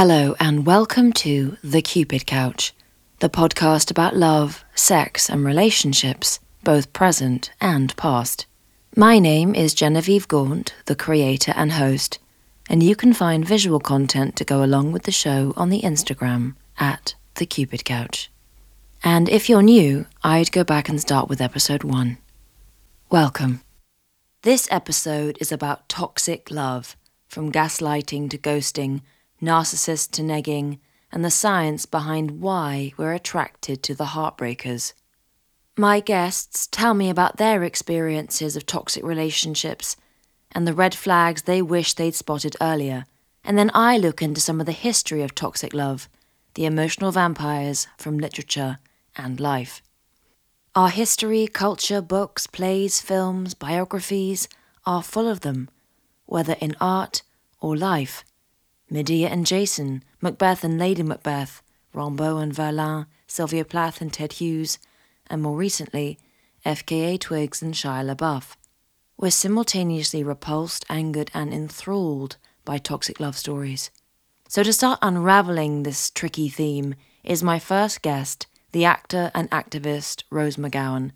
Hello, and welcome to The Cupid Couch, the podcast about love, sex, and relationships, both present and past. My name is Genevieve Gaunt, the creator and host, and you can find visual content to go along with the show on the Instagram at The Cupid Couch. And if you're new, I'd go back and start with episode one. Welcome. This episode is about toxic love, from gaslighting to ghosting narcissist to negging, and the science behind why we're attracted to the heartbreakers. My guests tell me about their experiences of toxic relationships and the red flags they wish they'd spotted earlier, and then I look into some of the history of toxic love, the emotional vampires from literature and life. Our history, culture, books, plays, films, biographies are full of them, whether in art or life. Medea and Jason, Macbeth and Lady Macbeth, Rimbaud and Verlaine, Sylvia Plath and Ted Hughes, and more recently, FKA Twigs and Shia LaBeouf. We're simultaneously repulsed, angered, and enthralled by toxic love stories. So, to start unraveling this tricky theme, is my first guest, the actor and activist Rose McGowan.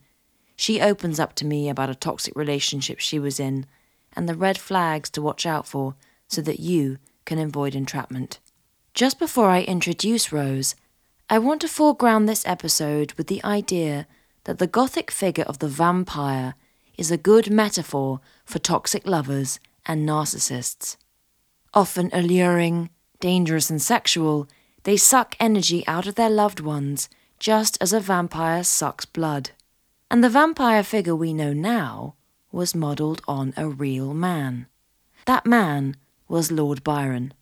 She opens up to me about a toxic relationship she was in and the red flags to watch out for so that you can avoid entrapment. Just before I introduce Rose, I want to foreground this episode with the idea that the gothic figure of the vampire is a good metaphor for toxic lovers and narcissists. Often alluring, dangerous, and sexual, they suck energy out of their loved ones just as a vampire sucks blood. And the vampire figure we know now was modelled on a real man. That man was Lord Byron.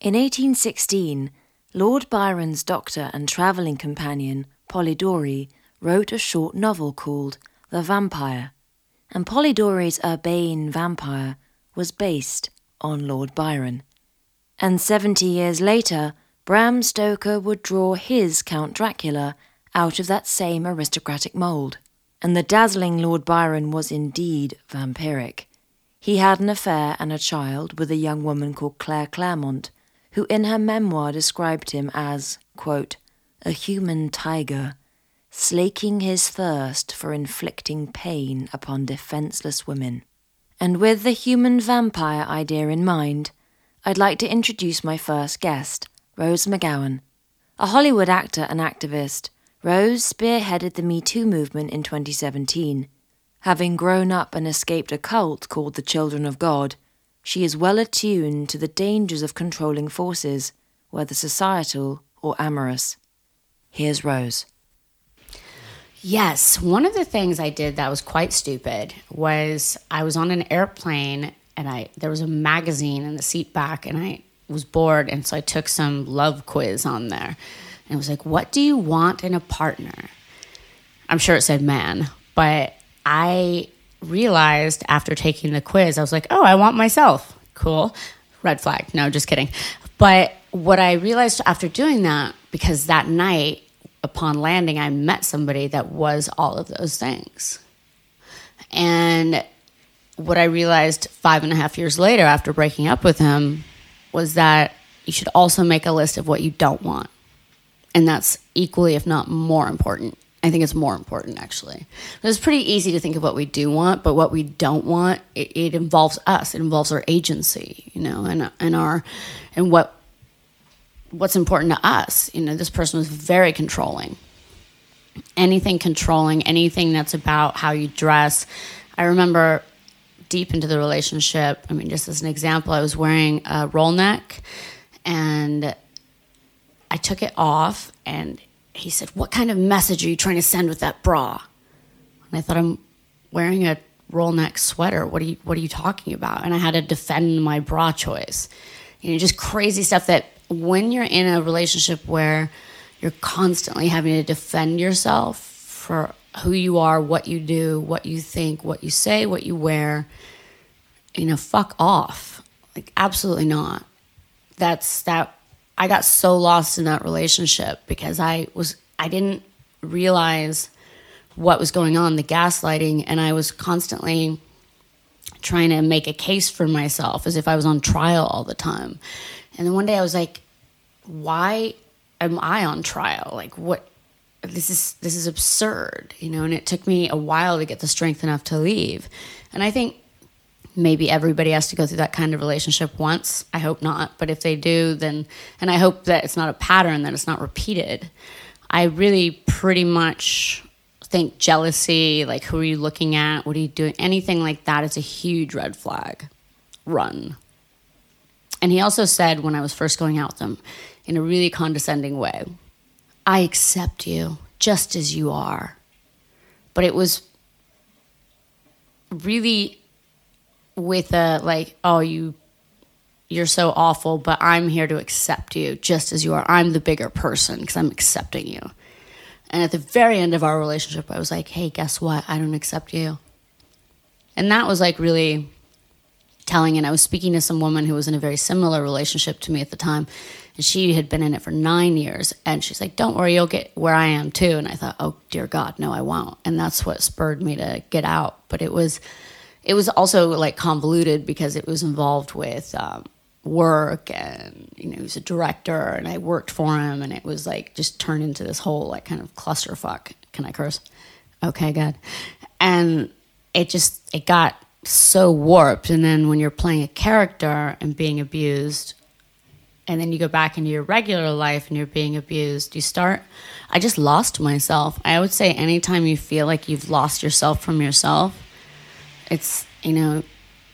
In 1816, Lord Byron's doctor and travelling companion, Polidori, wrote a short novel called The Vampire, and Polidori's urbane vampire was based on Lord Byron. And 70 years later, Bram Stoker would draw his Count Dracula out of that same aristocratic mould. And the dazzling Lord Byron was indeed vampiric. He had an affair and a child with a young woman called Claire Clairmont, who in her memoir described him as, quote, a human tiger, slaking his thirst for inflicting pain upon defenseless women. And with the human vampire idea in mind, I'd like to introduce my first guest, Rose McGowan. A Hollywood actor and activist, Rose spearheaded the Me Too movement in 2017 Having grown up and escaped a cult called the Children of God, she is well attuned to the dangers of controlling forces, whether societal or amorous. Here's Rose. Yes, one of the things I did that was quite stupid was I was on an airplane and I there was a magazine in the seat back and I was bored and so I took some love quiz on there. And it was like, "What do you want in a partner?" I'm sure it said man, but I realized after taking the quiz, I was like, oh, I want myself. Cool. Red flag. No, just kidding. But what I realized after doing that, because that night upon landing, I met somebody that was all of those things. And what I realized five and a half years later after breaking up with him was that you should also make a list of what you don't want. And that's equally, if not more important. I think it's more important actually. It's pretty easy to think of what we do want, but what we don't want, it, it involves us. It involves our agency, you know, and and our and what what's important to us. You know, this person was very controlling. Anything controlling, anything that's about how you dress. I remember deep into the relationship. I mean, just as an example, I was wearing a roll neck, and I took it off and he said, What kind of message are you trying to send with that bra? And I thought, I'm wearing a roll neck sweater. What are you what are you talking about? And I had to defend my bra choice. You know, just crazy stuff that when you're in a relationship where you're constantly having to defend yourself for who you are, what you do, what you think, what you say, what you wear, you know, fuck off. Like absolutely not. That's that I got so lost in that relationship because I was I didn't realize what was going on, the gaslighting, and I was constantly trying to make a case for myself as if I was on trial all the time. And then one day I was like, why am I on trial? Like what this is this is absurd, you know, and it took me a while to get the strength enough to leave. And I think maybe everybody has to go through that kind of relationship once. I hope not, but if they do, then and I hope that it's not a pattern that it's not repeated. I really pretty much think jealousy, like who are you looking at, what are you doing, anything like that is a huge red flag. Run. And he also said when I was first going out with him in a really condescending way, I accept you just as you are. But it was really with a like, oh, you you're so awful, but I'm here to accept you just as you are. I'm the bigger person because I'm accepting you. And at the very end of our relationship, I was like, hey, guess what? I don't accept you. And that was like really telling. And I was speaking to some woman who was in a very similar relationship to me at the time and she had been in it for nine years and she's like don't worry you'll get where i am too and i thought oh dear god no i won't and that's what spurred me to get out but it was it was also like convoluted because it was involved with um, work and you know he was a director and i worked for him and it was like just turned into this whole like kind of clusterfuck can i curse okay good and it just it got so warped and then when you're playing a character and being abused and then you go back into your regular life and you're being abused, you start. I just lost myself. I would say anytime you feel like you've lost yourself from yourself, it's, you know,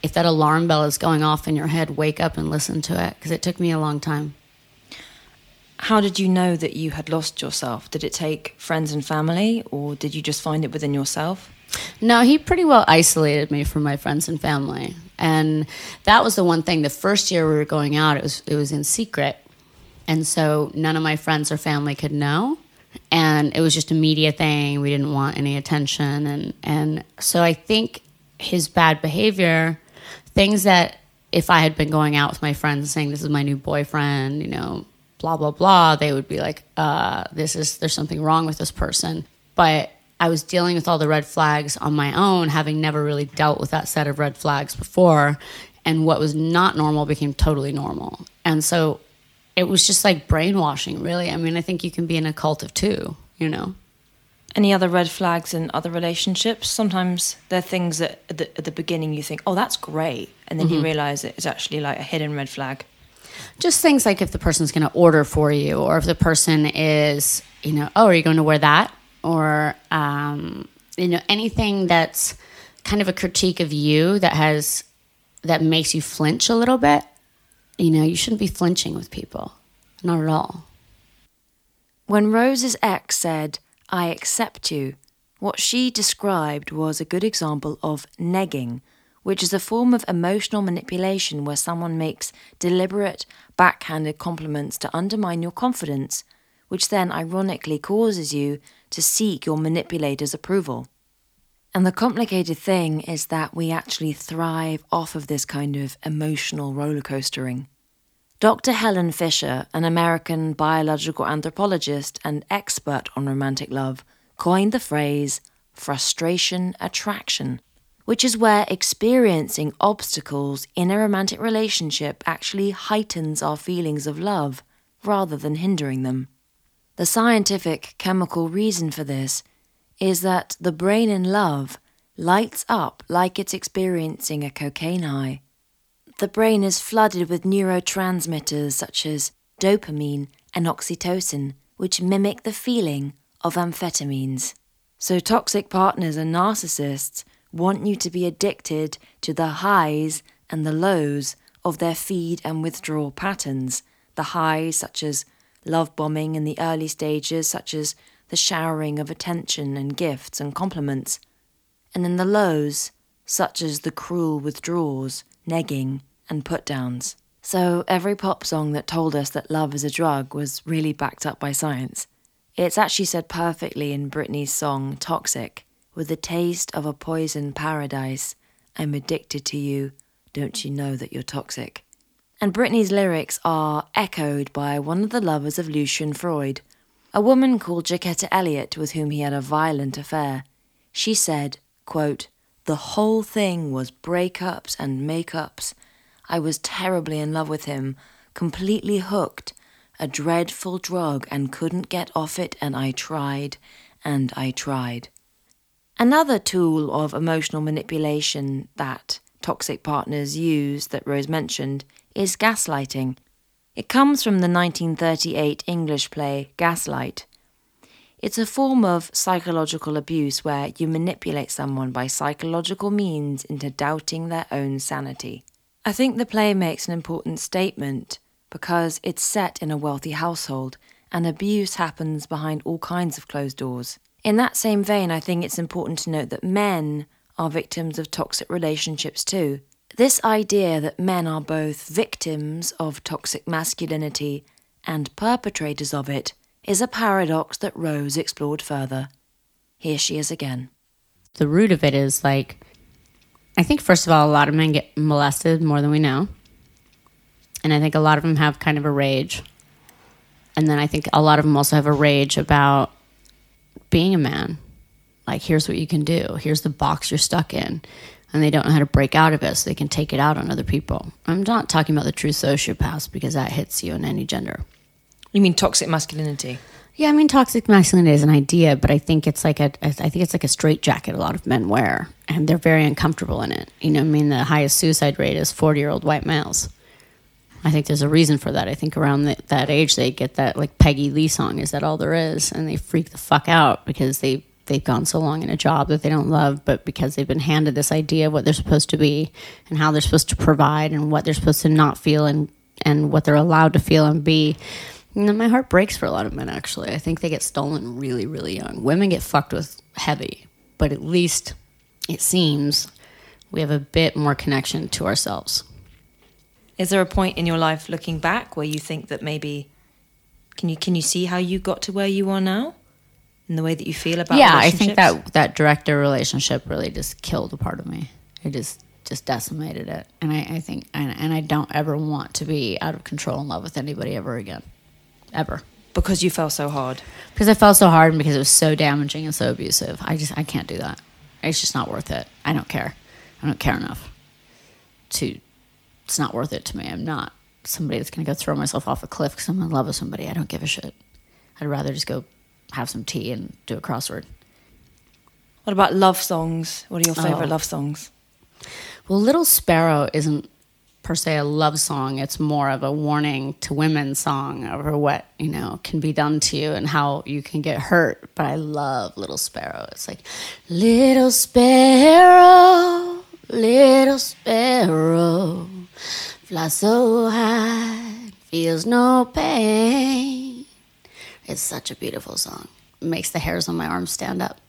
if that alarm bell is going off in your head, wake up and listen to it because it took me a long time. How did you know that you had lost yourself? Did it take friends and family, or did you just find it within yourself? No, he pretty well isolated me from my friends and family. And that was the one thing. The first year we were going out, it was it was in secret. And so none of my friends or family could know. And it was just a media thing. We didn't want any attention and and so I think his bad behavior, things that if I had been going out with my friends saying this is my new boyfriend, you know, blah blah blah, they would be like, uh, this is there's something wrong with this person. But I was dealing with all the red flags on my own, having never really dealt with that set of red flags before. And what was not normal became totally normal. And so it was just like brainwashing, really. I mean, I think you can be in a cult of two, you know? Any other red flags in other relationships? Sometimes they're things that at the, at the beginning you think, oh, that's great. And then mm-hmm. you realize it's actually like a hidden red flag. Just things like if the person's going to order for you, or if the person is, you know, oh, are you going to wear that? or um, you know anything that's kind of a critique of you that has that makes you flinch a little bit you know you shouldn't be flinching with people not at all when rose's ex said i accept you what she described was a good example of negging which is a form of emotional manipulation where someone makes deliberate backhanded compliments to undermine your confidence which then ironically causes you to seek your manipulator's approval. And the complicated thing is that we actually thrive off of this kind of emotional roller coastering. Dr. Helen Fisher, an American biological anthropologist and expert on romantic love, coined the phrase frustration attraction, which is where experiencing obstacles in a romantic relationship actually heightens our feelings of love rather than hindering them. The scientific chemical reason for this is that the brain in love lights up like it's experiencing a cocaine high. The brain is flooded with neurotransmitters such as dopamine and oxytocin, which mimic the feeling of amphetamines. So, toxic partners and narcissists want you to be addicted to the highs and the lows of their feed and withdrawal patterns. The highs, such as love bombing in the early stages, such as the showering of attention and gifts and compliments, and in the lows, such as the cruel withdrawals, negging, and put downs. So every pop song that told us that love is a drug was really backed up by science. It's actually said perfectly in Britney's song Toxic, with the taste of a poison paradise. I'm addicted to you. Don't you know that you're toxic? and Britney's lyrics are echoed by one of the lovers of Lucian Freud, a woman called Jacquetta Eliot with whom he had a violent affair. She said, quote, The whole thing was breakups and makeups. I was terribly in love with him, completely hooked, a dreadful drug and couldn't get off it, and I tried and I tried. Another tool of emotional manipulation that toxic partners use that Rose mentioned is gaslighting. It comes from the 1938 English play Gaslight. It's a form of psychological abuse where you manipulate someone by psychological means into doubting their own sanity. I think the play makes an important statement because it's set in a wealthy household and abuse happens behind all kinds of closed doors. In that same vein, I think it's important to note that men are victims of toxic relationships too. This idea that men are both victims of toxic masculinity and perpetrators of it is a paradox that Rose explored further. Here she is again. The root of it is like, I think, first of all, a lot of men get molested more than we know. And I think a lot of them have kind of a rage. And then I think a lot of them also have a rage about being a man. Like, here's what you can do, here's the box you're stuck in. And they don't know how to break out of it so they can take it out on other people. I'm not talking about the true sociopaths because that hits you in any gender. You mean toxic masculinity? Yeah, I mean toxic masculinity is an idea, but I think it's like a I think it's like a straitjacket a lot of men wear, and they're very uncomfortable in it. You know, I mean the highest suicide rate is forty year old white males. I think there's a reason for that. I think around the, that age they get that like Peggy Lee song, "Is that all there is?" and they freak the fuck out because they they've gone so long in a job that they don't love, but because they've been handed this idea of what they're supposed to be and how they're supposed to provide and what they're supposed to not feel and and what they're allowed to feel and be. You know, my heart breaks for a lot of men. Actually, I think they get stolen really, really young. Women get fucked with heavy, but at least it seems we have a bit more connection to ourselves. Is there a point in your life looking back where you think that maybe can you can you see how you got to where you are now? In the way that you feel about Yeah, I think that that director relationship really just killed a part of me. It just just decimated it. And I, I think and, and I don't ever want to be out of control in love with anybody ever again ever. Because you fell so hard. Because I fell so hard and because it was so damaging and so abusive. I just I can't do that. It's just not worth it. I don't care. I don't care enough to. It's not worth it to me. I'm not somebody that's going to go throw myself off a cliff because I'm in love with somebody. I don't give a shit. I'd rather just go have some tea and do a crossword. What about love songs? What are your favorite oh. love songs? Well, Little Sparrow isn't per se a love song. It's more of a warning to women song over what, you know, can be done to you and how you can get hurt. But I love Little Sparrow. It's like, Little Sparrow, Little Sparrow, fly so high, feels no pain. It's such a beautiful song. It makes the hairs on my arms stand up.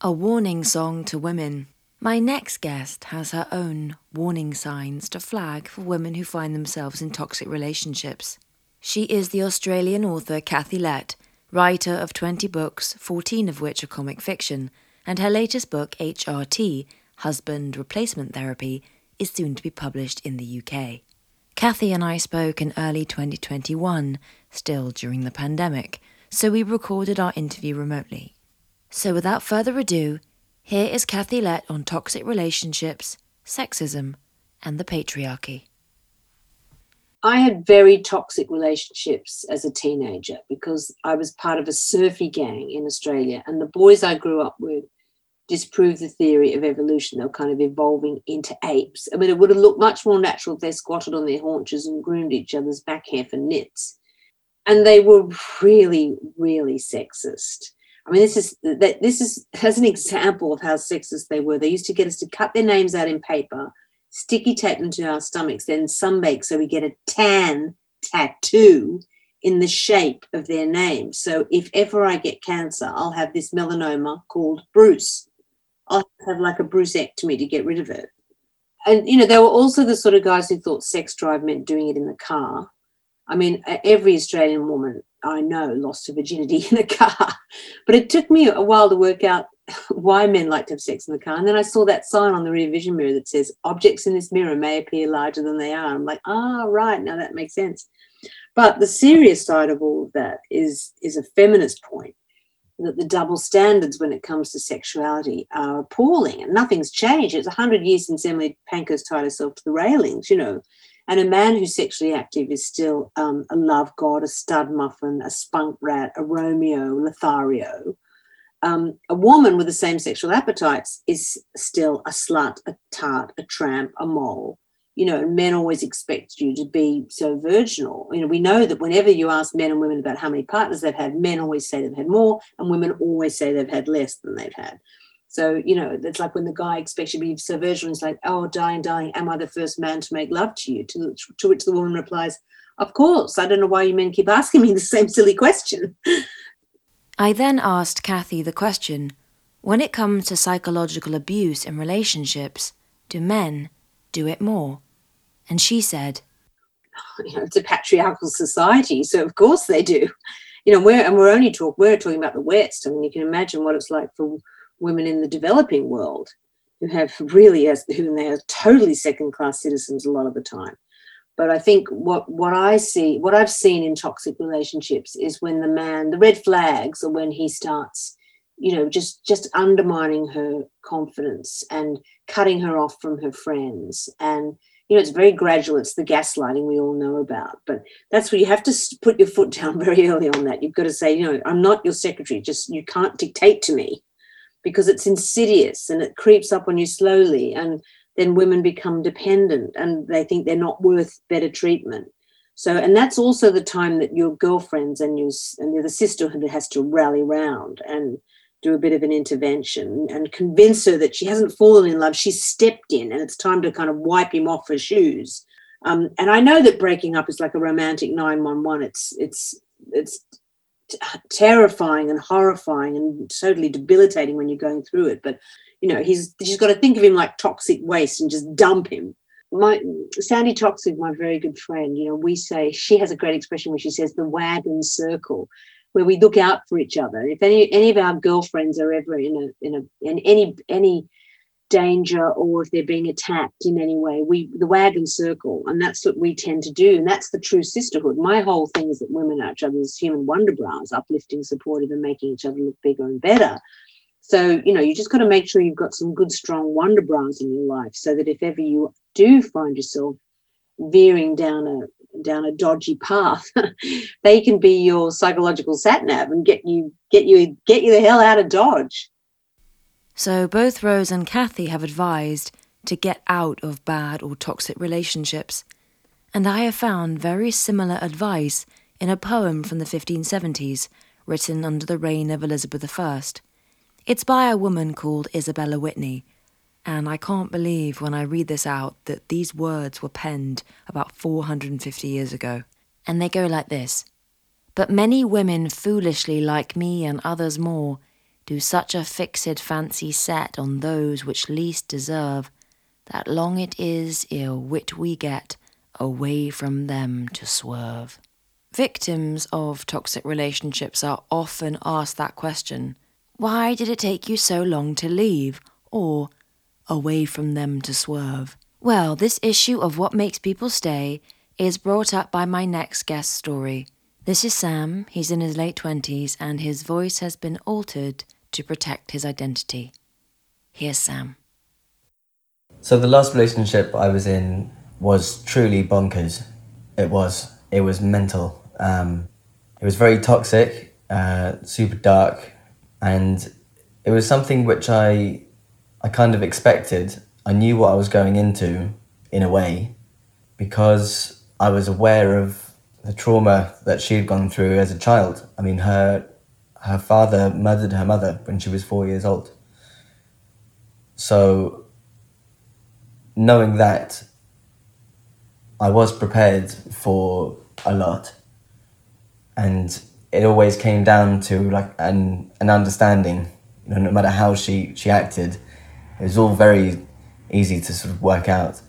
A warning song to women. My next guest has her own warning signs to flag for women who find themselves in toxic relationships. She is the Australian author Kathy Lette, writer of 20 books, 14 of which are comic fiction, and her latest book, HRT Husband Replacement Therapy, is soon to be published in the UK. Kathy and I spoke in early 2021, still during the pandemic, so we recorded our interview remotely. So without further ado, here is Kathy Lette on toxic relationships, sexism, and the patriarchy. I had very toxic relationships as a teenager because I was part of a surfy gang in Australia, and the boys I grew up with disproved the theory of evolution. They were kind of evolving into apes. I mean, it would have looked much more natural if they squatted on their haunches and groomed each other's back hair for nits. And they were really, really sexist. I mean, this is that this is as an example of how sexist they were. They used to get us to cut their names out in paper, sticky tape them to our stomachs, then sunbake so we get a tan tattoo in the shape of their name. So if ever I get cancer, I'll have this melanoma called Bruce. I'll have like a bruceectomy to get rid of it. And you know, they were also the sort of guys who thought sex drive meant doing it in the car. I mean, every Australian woman I know lost her virginity in a car. But it took me a while to work out why men like to have sex in the car. And then I saw that sign on the rear vision mirror that says, objects in this mirror may appear larger than they are. I'm like, ah, oh, right, now that makes sense. But the serious side of all of that is, is a feminist point that the double standards when it comes to sexuality are appalling and nothing's changed. It's 100 years since Emily Pankhurst tied herself to the railings, you know And a man who's sexually active is still um, a love god, a stud muffin, a spunk rat, a Romeo, Lothario. Um, a woman with the same sexual appetites is still a slut, a tart, a tramp, a mole. You know, men always expect you to be so virginal. You know, we know that whenever you ask men and women about how many partners they've had, men always say they've had more, and women always say they've had less than they've had. So, you know, it's like when the guy expects you to be so virginal, it's like, oh, darling, darling, am I the first man to make love to you? To, to which the woman replies, of course. I don't know why you men keep asking me the same silly question. I then asked Kathy the question when it comes to psychological abuse in relationships, do men do it more? And she said, you know, it's a patriarchal society, so of course they do. You know, we're and we're only talk we're talking about the West. I mean, you can imagine what it's like for women in the developing world who have really as who they are totally second class citizens a lot of the time. But i think what what i see what i've seen in toxic relationships is when the man the red flags are when he starts you know just just undermining her confidence and cutting her off from her friends. And you know it's very gradual. It's the gaslighting we all know about. But that's where you have to put your foot down very early on that. You've got to say you know i'm not your secretary. Just you can't dictate to me because it's insidious and it creeps up on you slowly and then women become dependent and they think they're not worth better treatment. So and that's also the time that your girlfriends and your and the sisterhood has to rally round and do a bit of an intervention and convince her that she hasn't fallen in love. She's stepped in and it's time to kind of wipe him off her shoes. Um, and i know that breaking up is like a romantic 911 it's it's it's terrifying and horrifying and totally debilitating when you're going through it. But you know, he's she's got to think of him like toxic waste and just dump him. My Sandi Toksvig, my very good friend, you know, we say she has a great expression where she says the wagon circle, where we look out for each other. If any any of our girlfriends are ever in a in a in any any danger or if they're being attacked in any way. We the wagon circle and that's what we tend to do and that's the true sisterhood. My whole thing is that women are each other's human wonder bras uplifting supportive and making each other look bigger and better. So you know you just got to make sure you've got some good strong wonder bras in your life so that if ever you do find yourself veering down a down a dodgy path they can be your psychological sat nav and get you get you get you the hell out of dodge so both Rose and Kathy have advised to get out of bad or toxic relationships. And I have found very similar advice in a poem from the 1570s written under the reign of Elizabeth I. It's by a woman called Isabella Whitney, and I can't believe when I read this out that these words were penned about 450 years ago. And they go like this But many women foolishly like me and others more do such a fixed fancy set on those which least deserve, that long it is ere wit we get away from them to swerve. Victims of toxic relationships are often asked that question Why did it take you so long to leave? or Away from them to swerve. Well, this issue of what makes people stay is brought up by my next guest story. This is Sam, he's in his late 20s, and his voice has been altered to protect his identity. Here's Sam. So the last relationship I was in was truly bonkers. It was. It was mental. Um, it was very toxic, uh, super dark, and it was something which I, I kind of expected. I knew what I was going into, in a way, because I was aware of the trauma that she had gone through as a child. I mean, her her father murdered her mother when she was four years old. So, knowing that, I was prepared for a lot, and it always came down to like an an understanding. You know, no matter how she she acted, it was all very easy to sort of work out.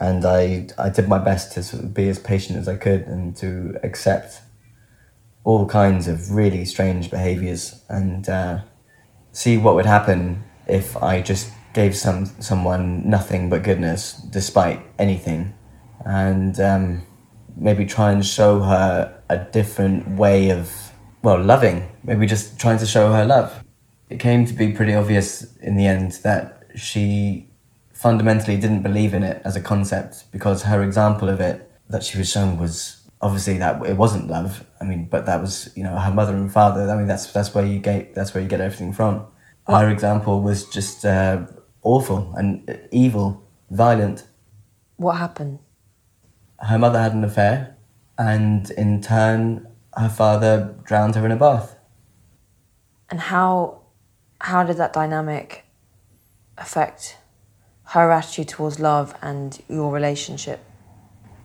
And I I did my best to sort of be as patient as I could and to accept all kinds of really strange behaviors and uh, see what would happen if I just gave some someone nothing but goodness despite anything, and um, maybe try and show her a different way of well loving. Maybe just trying to show her love. It came to be pretty obvious in the end that she fundamentally didn't believe in it as a concept because her example of it that she was shown was obviously that it wasn't love. I mean, but that was you know her mother and father. I mean, that's that's where you get that's where you get everything from. Her example was just uh, awful and evil, violent. What happened? Her mother had an affair, and in turn, her father drowned her in a bath. And how how did that dynamic affect her attitude towards love and your relationship?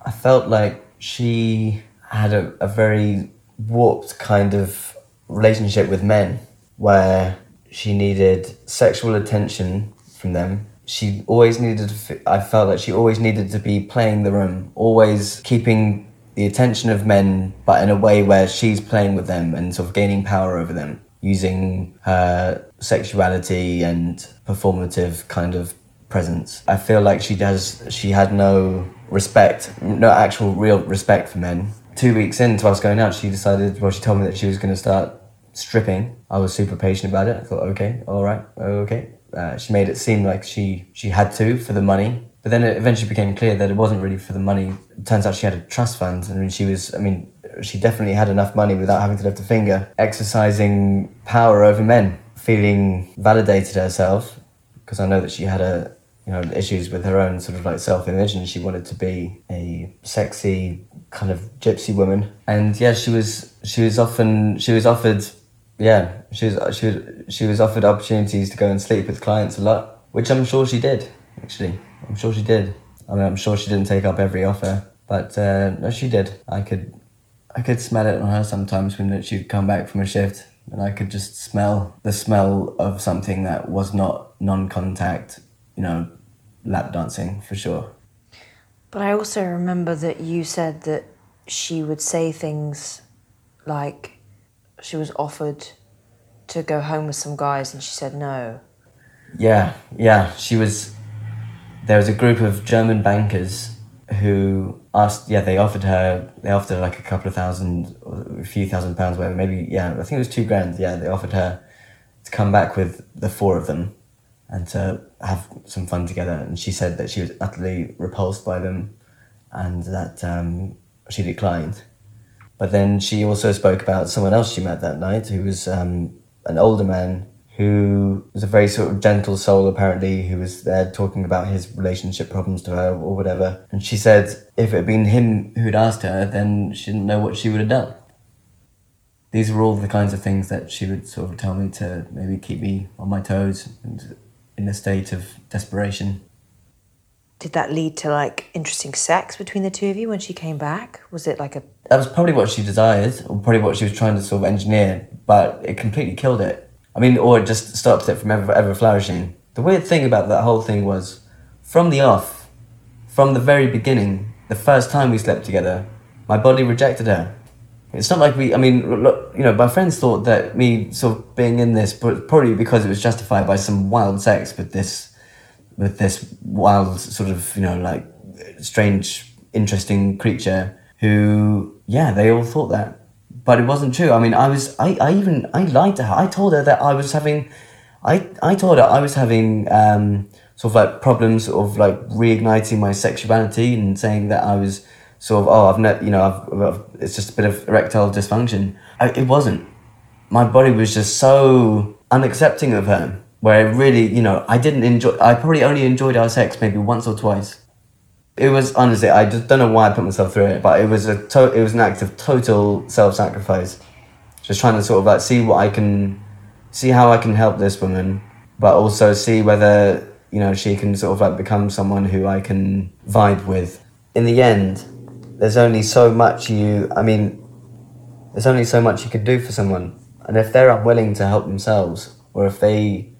I felt like she had a, a very warped kind of relationship with men where she needed sexual attention from them. She always needed, I felt like she always needed to be playing the room, always keeping the attention of men, but in a way where she's playing with them and sort of gaining power over them, using her sexuality and performative kind of presence. I feel like she does, she had no respect, no actual real respect for men. Two weeks into us going out, she decided, well, she told me that she was going to start stripping. I was super patient about it. I thought, okay, all right, okay. Uh, she made it seem like she she had to for the money, but then it eventually became clear that it wasn't really for the money. It turns out she had a trust fund, and she was, I mean, she definitely had enough money without having to lift a finger, exercising power over men, feeling validated herself, because I know that she had a you know issues with her own sort of like self-image and she wanted to be a sexy kind of gypsy woman. And yeah she was she was often she was offered yeah she was she was she was offered opportunities to go and sleep with clients a lot which i'm sure she did actually. I'm sure she did. I mean i'm sure she didn't take up every offer but uh, no she did. I could i could smell it on her sometimes when she'd come back from a shift and i could just smell the smell of something that was not non-contact you know, lap dancing for sure. But I also remember that you said that she would say things like she was offered to go home with some guys and she said no. Yeah, yeah. She was. There was a group of German bankers who asked. Yeah, they offered her. They offered her like a couple of thousand, or a few thousand pounds, whatever. Maybe yeah. I think it was two grand. Yeah, they offered her to come back with the four of them and to have some fun together. And she said that she was utterly repulsed by them, and that um, she declined. But then she also spoke about someone else she met that night, who was um, an older man who was a very sort of gentle soul, apparently, who was there talking about his relationship problems to her or whatever. And she said if it had been him who'd asked her, then she didn't know what she would have done. These were all the kinds of things that she would sort of tell me to maybe keep me on my toes and in a state of desperation. Did that lead to like interesting sex between the two of you when she came back? Was it like a That was probably what she desired, or probably what she was trying to sort of engineer, but it completely killed it. I mean, or it just stopped it from ever, ever flourishing. The weird thing about that whole thing was, from the off, from the very beginning, the first time we slept together, my body rejected her. It's not like we, I mean, look, you know, my friends thought that me sort of being in this, but probably because it was justified by some wild sex with this, with this wild sort of, you know, like strange, interesting creature who, yeah, they all thought that. But it wasn't true. I mean, I was, I, I even, I lied to her. I told her that I was having, I, I told her I was having um, sort of like problems of like reigniting my sexuality and saying that I was sort of, oh, I've ne- you know, I've, I've, it's just a bit of erectile dysfunction. I, it wasn't. My body was just so unaccepting of her, where it really, you know, I didn't enjoy, I probably only enjoyed our sex maybe once or twice. It was honestly, I just don't know why I put myself through it, but it was a to- it was an act of total self-sacrifice. Just trying to sort of like see what I can, see how I can help this woman, but also see whether you know she can sort of like become someone who I can vibe with. In the end, there's only so much you. I mean, there's only so much you can do for someone, and if they're unwilling to help themselves, or if they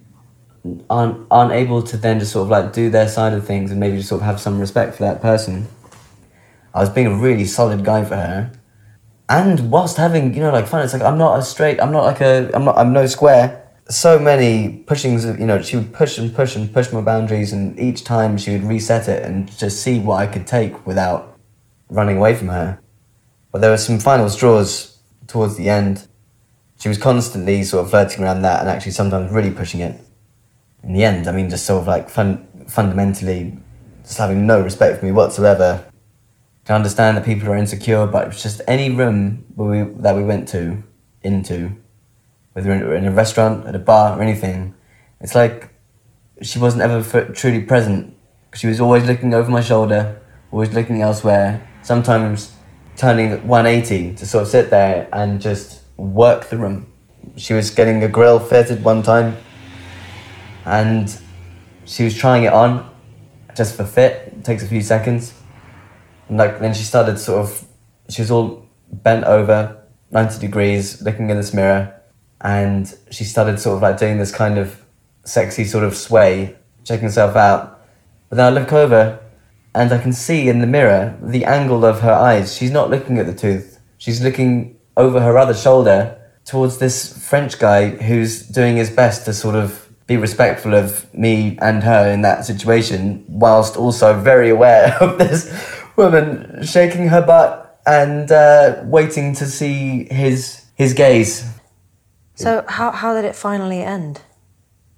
aren't aren't able to then just sort of like do their side of things and maybe just sort of have some respect for that person. I was being a really solid guy for her, and whilst having you know like fun, it's like I'm not a straight, I'm not like a, I'm not, I'm no square. So many pushings, of, you know, she would push and push and push my boundaries, and each time she would reset it and just see what I could take without running away from her. But there were some final straws towards the end. She was constantly sort of flirting around that and actually sometimes really pushing it in the end, I mean, just sort of like fun, fundamentally just having no respect for me whatsoever. I understand that people are insecure, but it's just any room we, that we went to, into, whether in, a restaurant, at a bar, or anything, it's like she wasn't ever truly present. She was always looking over my shoulder, always looking elsewhere, sometimes turning 180 to sort of sit there and just work the room. She was getting a grill fitted one time and she was trying it on just for fit. It takes a few seconds. And like then she started sort of she was all bent over, 90 degrees, looking in this mirror, and she started sort of like doing this kind of sexy sort of sway, checking herself out. But then I look over and I can see in the mirror the angle of her eyes. She's not looking at the tooth. She's looking over her other shoulder towards this French guy who's doing his best to sort of be respectful of me and her in that situation, whilst also very aware of this woman shaking her butt and uh, waiting to see his his gaze. So how how did it finally end?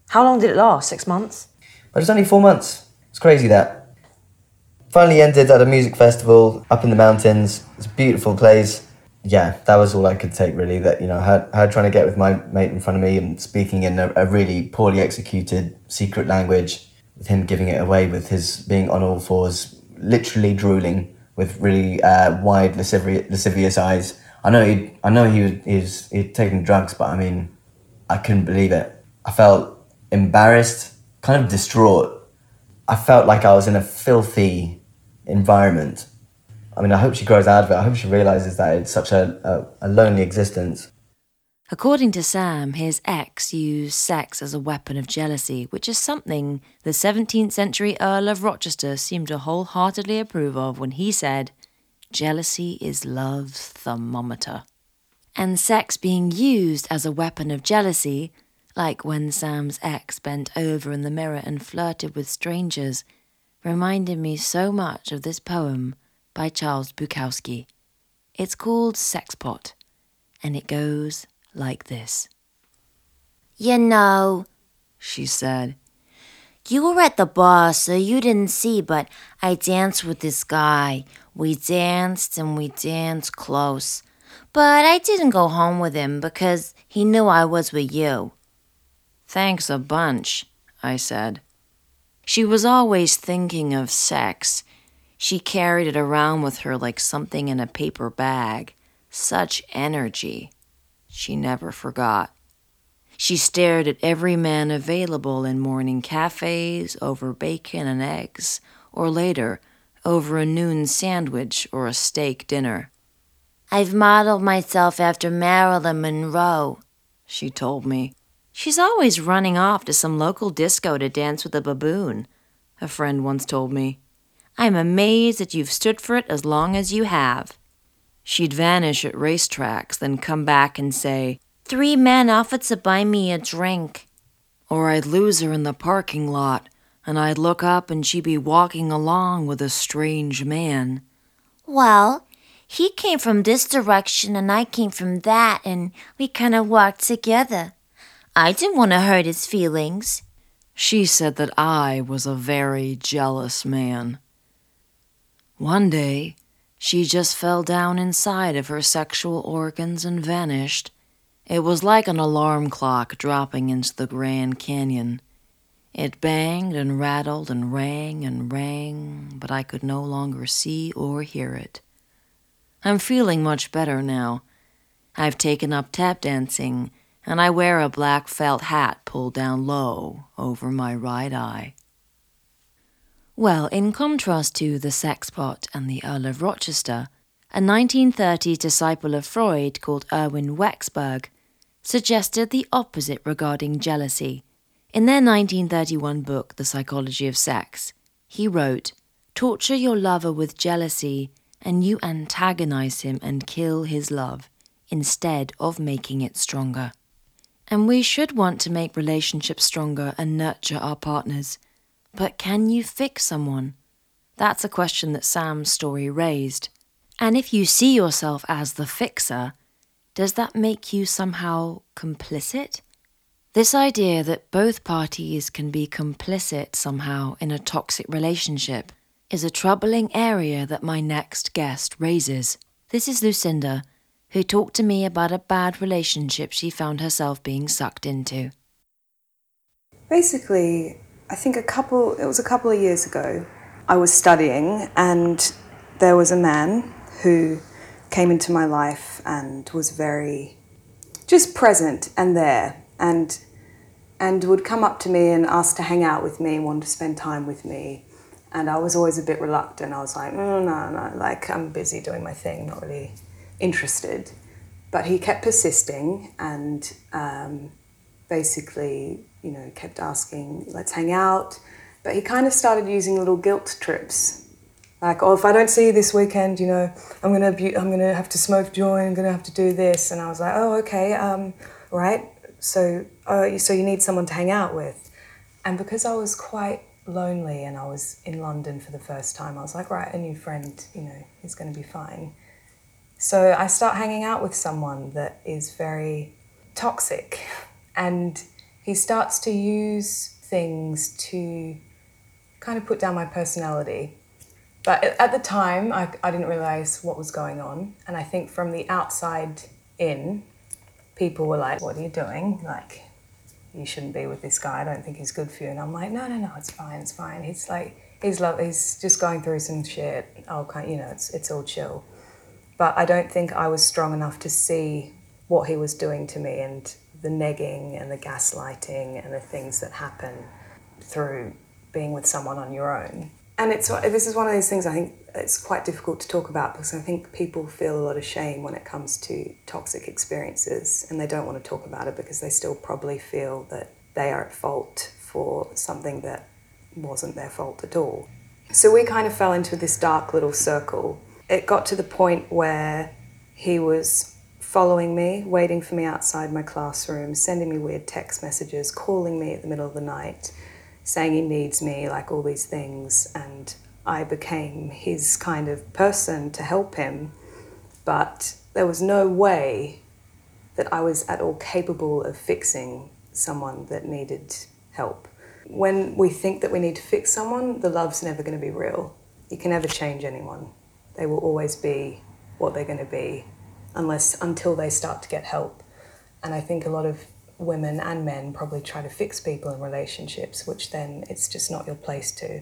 How long did it last? Six months? But it's only four months. It's crazy that. Finally ended at a music festival up in the mountains. It's a beautiful place yeah, that was all I could take really. That you know, her, her trying to get with my mate in front of me and speaking in a, a really poorly executed secret language, with him giving it away with his being on all fours, literally drooling with really uh, wide lascivious, eyes. I know he, I know he was, he was he'd taken drugs, but I mean, I couldn't believe it. I felt embarrassed, kind of distraught. I felt like I was in a filthy environment I mean, I hope she grows out of it. I hope she realizes that it's such a, a, a lonely existence. According to Sam, his ex used sex as a weapon of jealousy, which is something the 17th century Earl of Rochester seemed to wholeheartedly approve of when he said, Jealousy is love's thermometer. And sex being used as a weapon of jealousy, like when Sam's ex bent over in the mirror and flirted with strangers, reminded me so much of this poem by Charles Bukowski. It's called Sexpot, and it goes like this You know, she said, you were at the bar, so you didn't see, but I danced with this guy. We danced and we danced close. But I didn't go home with him because he knew I was with you. Thanks a bunch, I said. She was always thinking of sex she carried it around with her like something in a paper bag. Such energy. She never forgot. She stared at every man available in morning cafes over bacon and eggs, or later, over a noon sandwich or a steak dinner. I've modeled myself after Marilyn Monroe, she told me. She's always running off to some local disco to dance with a baboon, a friend once told me. I'm amazed that you've stood for it as long as you have. She'd vanish at racetracks, then come back and say, Three men offered to buy me a drink. Or I'd lose her in the parking lot, and I'd look up and she'd be walking along with a strange man. Well, he came from this direction and I came from that, and we kind of walked together. I didn't want to hurt his feelings. She said that I was a very jealous man. One day, she just fell down inside of her sexual organs and vanished. It was like an alarm clock dropping into the Grand Canyon. It banged and rattled and rang and rang, but I could no longer see or hear it. I'm feeling much better now. I've taken up tap dancing, and I wear a black felt hat pulled down low over my right eye. Well, in contrast to the sexpot and the Earl of Rochester, a 1930s disciple of Freud called Erwin Wexberg suggested the opposite regarding jealousy. In their 1931 book, The Psychology of Sex, he wrote, Torture your lover with jealousy, and you antagonize him and kill his love, instead of making it stronger. And we should want to make relationships stronger and nurture our partners but can you fix someone? That's a question that Sam's story raised. And if you see yourself as the fixer, does that make you somehow complicit? This idea that both parties can be complicit somehow in a toxic relationship is a troubling area that my next guest raises. This is Lucinda, who talked to me about a bad relationship she found herself being sucked into. Basically, I think a couple, it was a couple of years ago, I was studying and there was a man who came into my life and was very just present and there and and would come up to me and ask to hang out with me and want to spend time with me and I was always a bit reluctant. I was like, mm, no, no, like I'm busy doing my thing, not really interested. But he kept persisting and um, basically, you know, kept asking, let's hang out. But he kind of started using little guilt trips. Like, oh, if I don't see you this weekend, you know, I'm gonna be, I'm gonna have to smoke joint. I'm gonna have to do this, and I was like, oh, okay, um, right. So, uh, so you need someone to hang out with, and because I was quite lonely and I was in London for the first time, I was like, right, a new friend, you know, is going to be fine. So I start hanging out with someone that is very toxic and he starts to use things to kind of put down my personality. But at the time, I, I didn't realize what was going on. And I think from the outside in, people were like, What are you doing? Like, you shouldn't be with this guy. I don't think he's good for you. And I'm like, no, no, no, it's fine, it's fine. He's like, he's love, he's just going through some shit. Oh, you know, it's it's all chill. But I don't think I was strong enough to see what he was doing to me and the negging and the gaslighting and the things that happen through being with someone on your own. And it's this is one of those things I think it's quite difficult to talk about because I think people feel a lot of shame when it comes to toxic experiences and they don't want to talk about it because they still probably feel that they are at fault for something that wasn't their fault at all. So we kind of fell into this dark little circle. It got to the point where he was following me, waiting for me outside my classroom, sending me weird text messages, calling me at the middle of the night saying he needs me, like all these things. And I became his kind of person to help him. But there was no way that I was at all capable of fixing someone that needed help. When we think that we need to fix someone, the love's never going to be real. You can never change anyone. They will always be what they're going to be unless until they start to get help. And I think a lot of women and men probably try to fix people in relationships, which then it's just not your place to.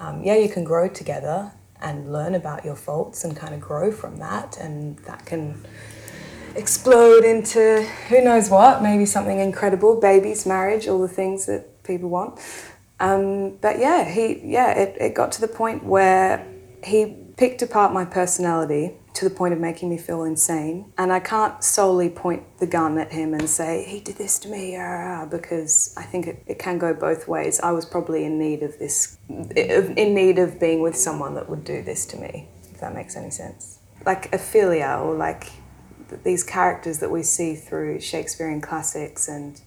Um, yeah, you can grow together and learn about your faults and kind of grow from that, and that can explode into who knows what, maybe something incredible, babies, marriage, all the things that people want. Um, but yeah, he yeah, it, it got to the point where he picked apart my personality to the point of making me feel insane. And I can't solely point the gun at him and say, he did this to me, ah, ah, ah, because I think it, it can go both ways. I was probably in need of this, in need of being with someone that would do this to me, if that makes any sense. Like Ophelia, or like these characters that we see through Shakespearean classics and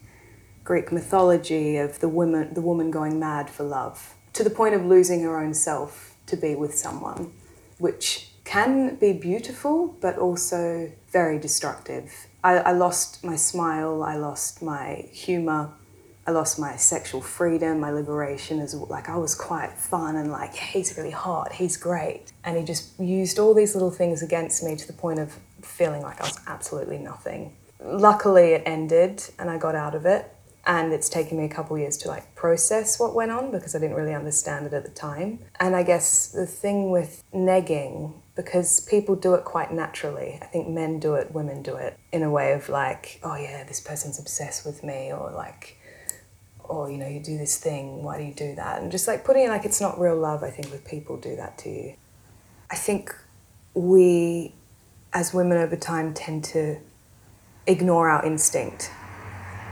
Greek mythology of the woman, the woman going mad for love, to the point of losing her own self to be with someone, which can be beautiful, but also very destructive. I, I lost my smile, I lost my humor, I lost my sexual freedom, my liberation as like I was quite fun and like, he's really hot, he's great. And he just used all these little things against me to the point of feeling like I was absolutely nothing. Luckily it ended and I got out of it and it's taken me a couple years to like process what went on because I didn't really understand it at the time. And I guess the thing with negging because people do it quite naturally. I think men do it, women do it in a way of like, oh yeah, this person's obsessed with me, or like, oh, you know, you do this thing, why do you do that? And just like putting it like it's not real love, I think, with people do that to you. I think we, as women over time, tend to ignore our instinct,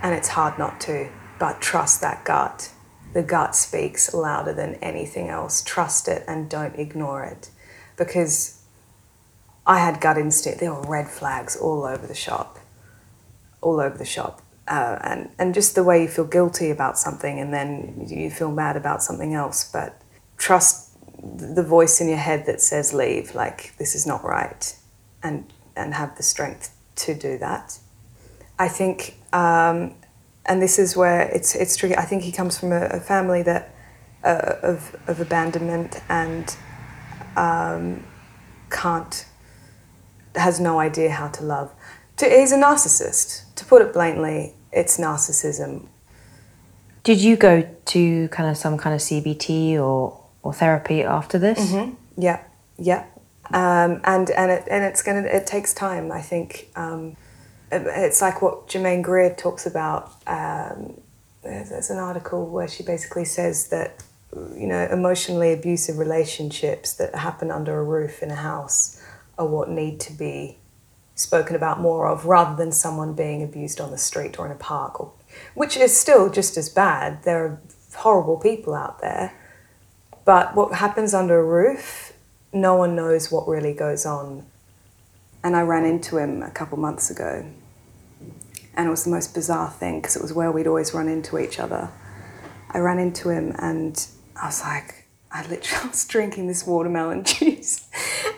and it's hard not to, but trust that gut. The gut speaks louder than anything else. Trust it and don't ignore it because I had gut instinct. There were red flags all over the shop, all over the shop. Uh, and, and just the way you feel guilty about something and then you feel mad about something else. But trust the voice in your head that says leave, like this is not right, and, and have the strength to do that. I think um, and this is where it's it's tricky. I think he comes from a, a family that uh, of of abandonment and um, can't has no idea how to love. To, he's a narcissist. To put it bluntly, it's narcissism. Did you go to kind of some kind of CBT or, or therapy after this? Yeah, yeah, um, and and it and it's gonna it takes time. I think um, it's like what Germaine Greer talks about. Um, there's, there's an article where she basically says that you know emotionally abusive relationships that happen under a roof in a house are what need to be spoken about more of rather than someone being abused on the street or in a park or which is still just as bad. There are horrible people out there. But what happens under a roof no one knows what really goes on. And i ran into him a couple months ago and it was the most bizarre thing because it was where we'd always run into each other. I ran into him and i was like i literally was drinking this watermelon juice.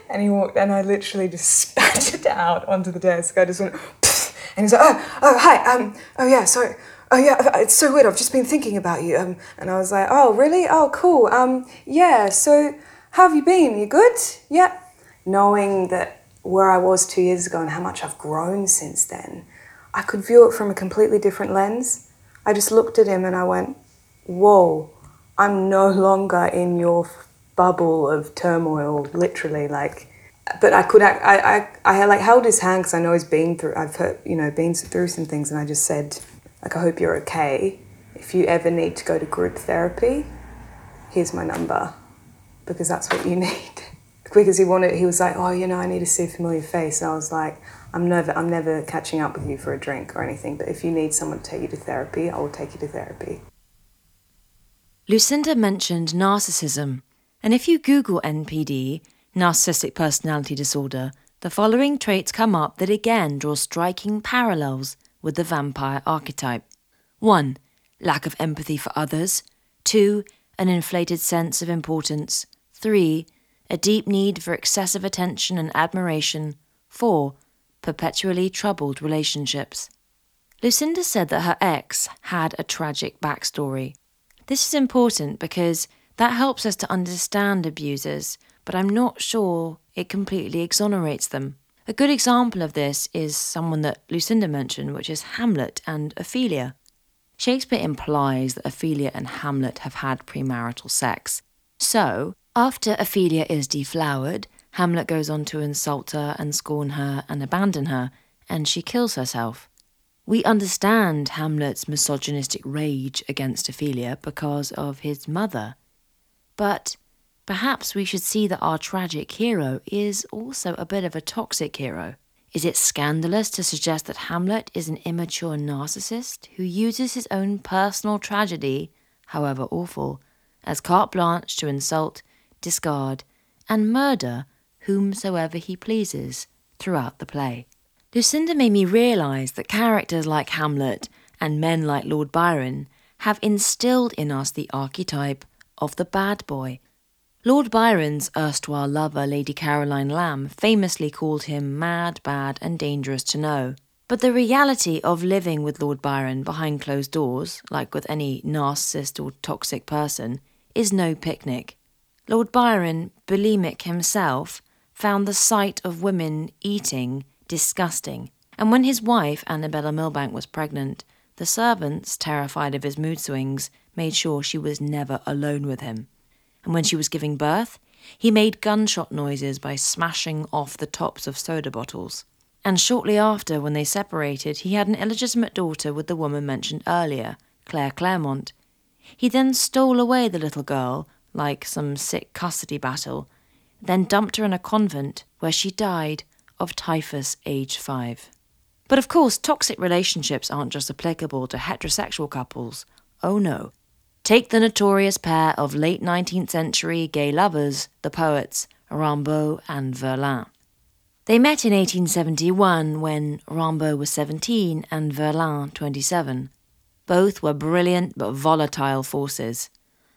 And he walked and i literally just spat it out onto the desk. I just went and he's like oh, oh hi um oh yeah sorry. Oh yeah it's so weird. I've just been thinking about you. Um and i was like oh really? Oh cool. Um yeah so how have you been? You good? Yeah knowing that where i was two years ago and how much i've grown since then i could view it from a completely different lens. I just looked at him and i went whoa i'm no longer in your bubble of turmoil literally like but I could I, I I like held his hand because I know he's been through I've heard you know been through some things and I just said like I hope you're okay. If you ever need to go to group therapy here's my number because that's what you need. Because he wanted he was like oh you know I need to see a familiar face. And I was like I'm never I'm never catching up with you for a drink or anything but if you need someone to take you to therapy I will take you to therapy Lucinda mentioned narcissism, and if you Google NPD, narcissistic personality disorder, the following traits come up that again draw striking parallels with the vampire archetype. 1. Lack of empathy for others. 2. An inflated sense of importance. 3. A deep need for excessive attention and admiration. 4. Perpetually troubled relationships. Lucinda said that her ex had a tragic backstory. This is important because that helps us to understand abusers, but I'm not sure it completely exonerates them. A good example of this is someone that Lucinda mentioned, which is Hamlet and Ophelia. Shakespeare implies that Ophelia and Hamlet have had premarital sex. So, after Ophelia is deflowered, Hamlet goes on to insult her and scorn her and abandon her, and she kills herself. We understand Hamlet's misogynistic rage against Ophelia because of his mother. But perhaps we should see that our tragic hero is also a bit of a toxic hero. Is it scandalous to suggest that Hamlet is an immature narcissist who uses his own personal tragedy, however awful, as carte blanche to insult, discard, and murder whomsoever he pleases throughout the play? Lucinda made me realise that characters like Hamlet and men like Lord Byron have instilled in us the archetype of the bad boy. Lord Byron's erstwhile lover, Lady Caroline Lamb, famously called him mad, bad, and dangerous to know. But the reality of living with Lord Byron behind closed doors, like with any narcissist or toxic person, is no picnic. Lord Byron, bulimic himself, found the sight of women eating disgusting, and when his wife, Annabella Milbanke, was pregnant, the servants, terrified of his mood swings, made sure she was never alone with him. And when she was giving birth, he made gunshot noises by smashing off the tops of soda bottles. And shortly after, when they separated, he had an illegitimate daughter with the woman mentioned earlier, Claire Clairmont. He then stole away the little girl, like some sick custody battle, then dumped her in a convent where she died of typhus age 5. But of course, toxic relationships aren't just applicable to heterosexual couples. Oh no. Take the notorious pair of late 19th century gay lovers, the poets Rimbaud and Verlaine. They met in 1871 when Rimbaud was 17 and Verlaine 27. Both were brilliant but volatile forces.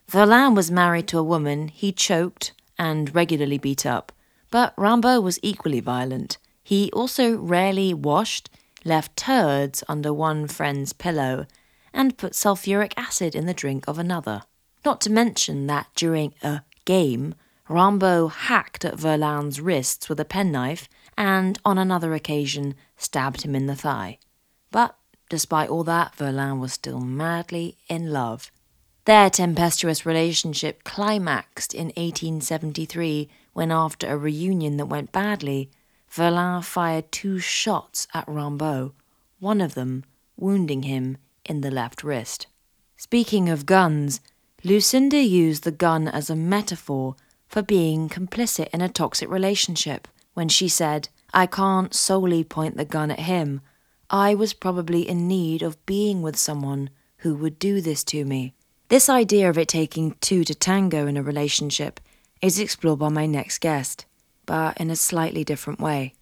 Verlaine was married to a woman he choked and regularly beat up, but Rimbaud was equally violent. He also rarely washed, left turds under one friend's pillow, and put sulfuric acid in the drink of another. Not to mention that during a game, Rimbaud hacked at Verlaine's wrists with a penknife and, on another occasion, stabbed him in the thigh. But despite all that, Verlain was still madly in love. Their tempestuous relationship climaxed in 1873 when, after a reunion that went badly, Verlaine fired two shots at Rimbaud, one of them wounding him in the left wrist. Speaking of guns, Lucinda used the gun as a metaphor for being complicit in a toxic relationship when she said, I can't solely point the gun at him. I was probably in need of being with someone who would do this to me. This idea of it taking two to tango in a relationship is explored by my next guest, but in a slightly different way.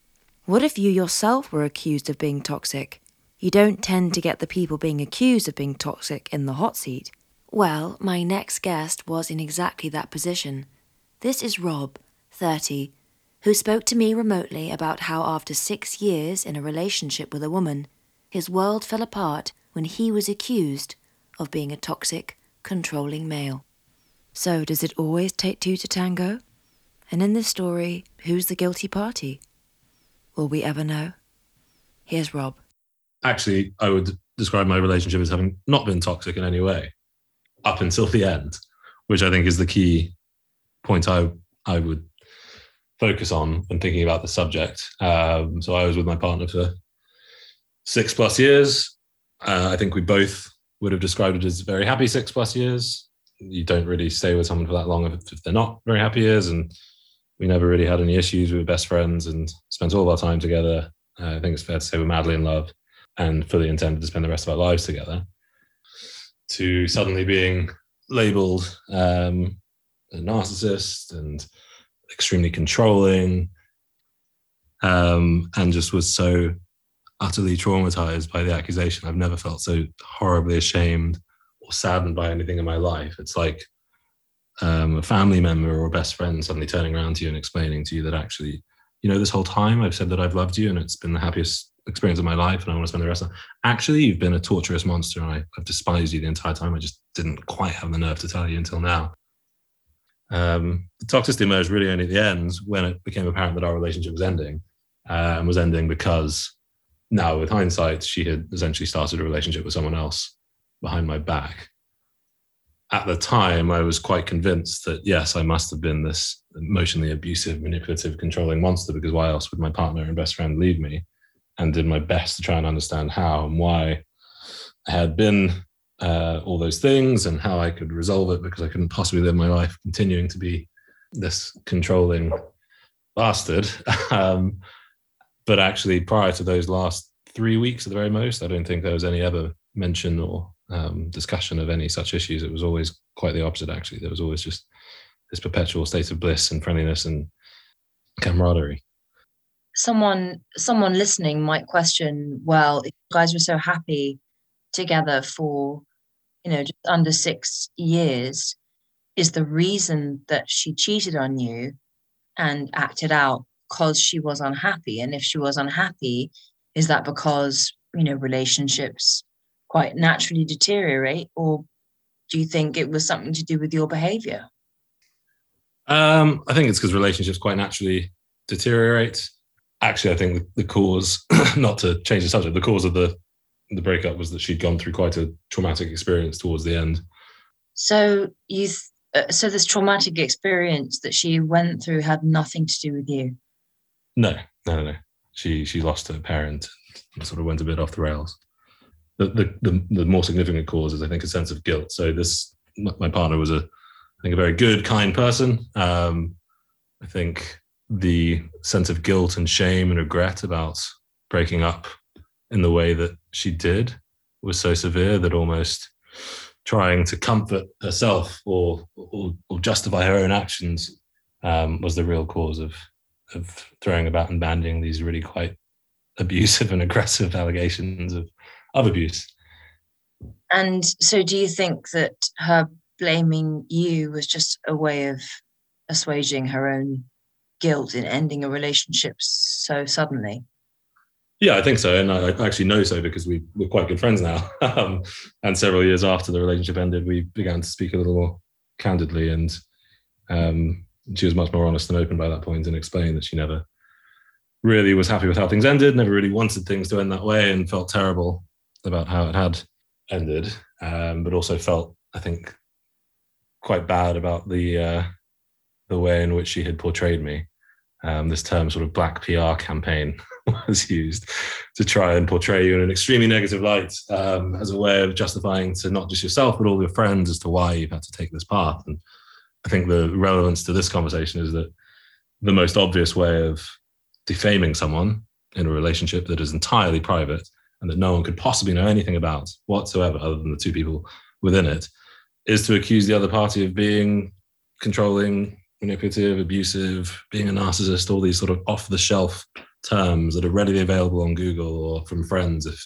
What if you yourself were accused of being toxic? You don't tend to get the people being accused of being toxic in the hot seat. Well, my next guest was in exactly that position. This is Rob, 30, who spoke to me remotely about how after six years in a relationship with a woman, his world fell apart when he was accused of being a toxic, controlling male. So, does it always take two to tango? And in this story, who's the guilty party? Will we ever know? Here's Rob. Actually, I would describe my relationship as having not been toxic in any way up until the end, which I think is the key point I I would focus on when thinking about the subject. Um, so I was with my partner for six plus years. Uh, I think we both would have described it as very happy six plus years. You don't really stay with someone for that long if, if they're not very happy years. And we never really had any issues. We were best friends and spent all of our time together. Uh, I think it's fair to say we're madly in love and fully intended to spend the rest of our lives together. To suddenly being labeled um, a narcissist and extremely controlling, um, and just was so utterly traumatized by the accusation. I've never felt so horribly ashamed or saddened by anything in my life. It's like um, a family member or a best friend suddenly turning around to you and explaining to you that actually, you know, this whole time I've said that I've loved you and it's been the happiest experience of my life and I want to spend the rest of actually you've been a torturous monster and I, have despised you the entire time. I just didn't quite have the nerve to tell you until now. Um, the toxicity emerged really only at the end when it became apparent that our relationship was ending uh, and was ending because now with hindsight, she had essentially started a relationship with someone else behind my back. At the time, I was quite convinced that yes, I must have been this emotionally abusive, manipulative, controlling monster because why else would my partner and best friend leave me? And did my best to try and understand how and why I had been uh, all those things and how I could resolve it because I couldn't possibly live my life continuing to be this controlling bastard. um, but actually, prior to those last three weeks at the very most, I don't think there was any ever mention or um, discussion of any such issues. It was always quite the opposite, actually. There was always just this perpetual state of bliss and friendliness and camaraderie. Someone, someone listening might question, well, if you guys were so happy together for, you know, just under six years, is the reason that she cheated on you and acted out because she was unhappy? And if she was unhappy, is that because, you know, relationships quite naturally deteriorate? Or do you think it was something to do with your behavior? Um, I think it's because relationships quite naturally deteriorate. Actually, I think the, the cause, not to change the subject, the cause of the the breakup was that she'd gone through quite a traumatic experience towards the end. So you, th- uh, so this traumatic experience that she went through had nothing to do with you. No, no, no, no. She she lost her parent and sort of went a bit off the rails. The, the the the more significant cause is I think a sense of guilt. So this my partner was a I think a very good, kind person. Um, I think the sense of guilt and shame and regret about breaking up in the way that she did was so severe that almost trying to comfort herself or or, or justify her own actions um, was the real cause of of throwing about and bandying these really quite abusive and aggressive allegations of, of abuse. And so, do you think that her blaming you was just a way of assuaging her own guilt in ending a relationship so suddenly? Yeah, I think so, and I actually know so because we we're quite good friends now. um, and several years after the relationship ended, we began to speak a little more candidly, and um, she was much more honest and open by that point, and explained that she never really was happy with how things ended, never really wanted things to end that way, and felt terrible about how it had ended, um, but also felt, I think, quite bad about the uh, the way in which she had portrayed me. Um, this term, sort of black PR campaign, was used to try and portray you in an extremely negative light um, as a way of justifying to not just yourself but all your friends as to why you've had to take this path. And I think the relevance to this conversation is that the most obvious way of defaming someone in a relationship that is entirely private and that no one could possibly know anything about whatsoever other than the two people within it is to accuse the other party of being controlling, manipulative, abusive, being a narcissist, all these sort of off the shelf terms that are readily available on Google or from friends if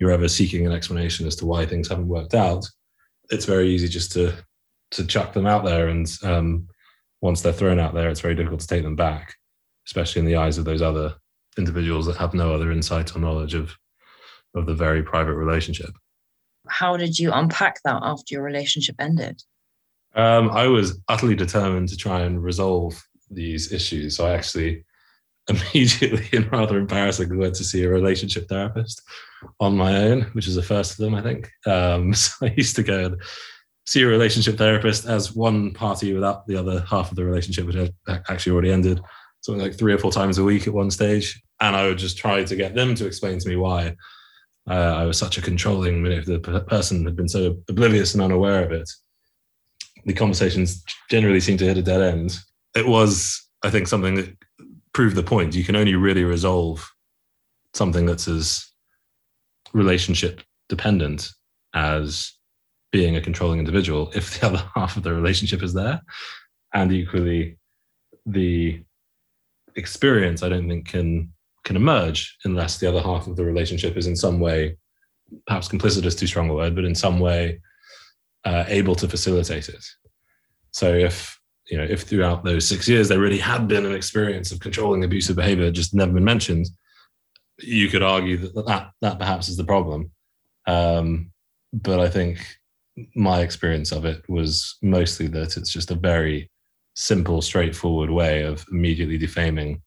you're ever seeking an explanation as to why things haven't worked out. It's very easy just to to chuck them out there, and um, once they're thrown out there, it's very difficult to take them back, especially in the eyes of those other individuals that have no other insight or knowledge of of the very private relationship. How did you unpack that after your relationship ended? Um, I was utterly determined to try and resolve these issues. So I actually immediately and rather embarrassingly went to see a relationship therapist on my own, which is the first of them, I think. Um, so I used to go and see a relationship therapist as one party without the other half of the relationship, which had actually already ended, something like three or four times a week at one stage. And I would just try to get them to explain to me why uh, I was such a controlling, if the person had been so oblivious and unaware of it. The conversations generally seemed to hit a dead end. It was, I think, something that proved the point. You can only really resolve something that's as relationship dependent as being a controlling individual if the other half of the relationship is there. And equally, the experience I don't think can can emerge unless the other half of the relationship is in some way, perhaps complicit is too strong a word, but in some way uh, able to facilitate it. So if you know, if throughout those six years there really had been an experience of controlling abusive behavior, just never been mentioned, you could argue that that, that perhaps is the problem. Um, but I think my experience of it was mostly that it's just a very simple, straightforward way of immediately defaming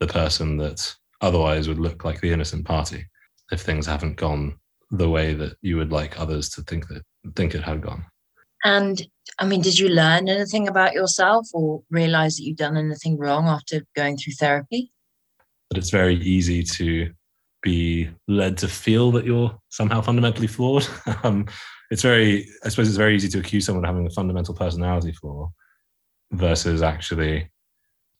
the person that otherwise would look like the innocent party if things haven't gone the way that you would like others to think that think it had gone. And I mean, did you learn anything about yourself or realize that you've done anything wrong after going through therapy? That it's very easy to be led to feel that you're somehow fundamentally flawed. um, it's very, I suppose it's very easy to accuse someone of having a fundamental personality flaw versus actually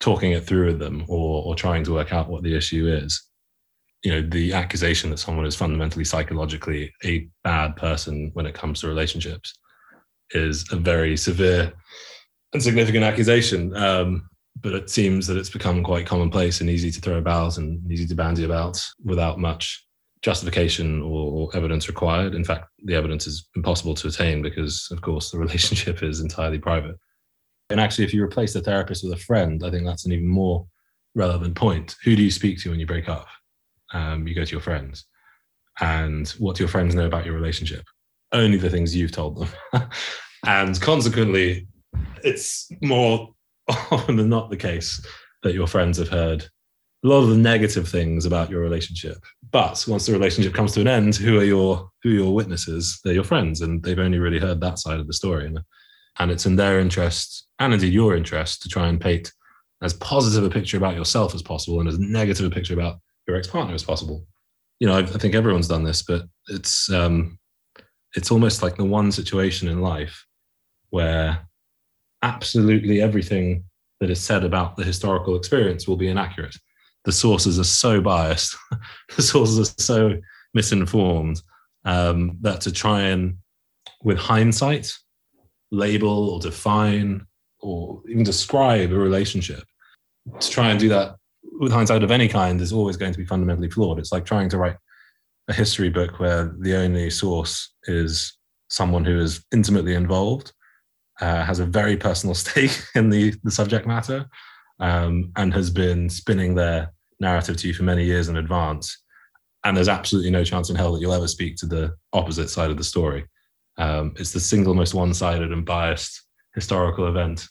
talking it through with them or, or trying to work out what the issue is. You know, the accusation that someone is fundamentally psychologically a bad person when it comes to relationships is a very severe and significant accusation. Um, but it seems that it's become quite commonplace and easy to throw about and easy to bandy about without much justification or, evidence required. In fact, the evidence is impossible to attain because, of course, the relationship is entirely private. And actually, if you replace the therapist with a friend, I think that's an even more relevant point. Who do you speak to when you break up? Um, you go to your friends. And what do your friends know about your relationship? only the things you've told them. and consequently, it's more often than not the case that your friends have heard a lot of the negative things about your relationship. But once the relationship comes to an end, who are your who are your witnesses? They're your friends, and they've only really heard that side of the story. And, and it's in their interest, and indeed your interest, to try and paint as positive a picture about yourself as possible and as negative a picture about your ex-partner as possible. You know, I, I think everyone's done this, but it's um, it's almost like the one situation in life where absolutely everything that is said about the historical experience will be inaccurate. The sources are so biased, the sources are so misinformed um, that to try and, with hindsight, label or define or even describe a relationship, to try and do that with hindsight of any kind is always going to be fundamentally flawed. It's like trying to write a history book where the only source is someone who is intimately involved, uh, has a very personal stake in the, the subject matter, um, and has been spinning their narrative to you for many years in advance and there's absolutely no chance in hell that you'll ever speak to the opposite side of the story. Um, it's the single most one-sided and biased historical event.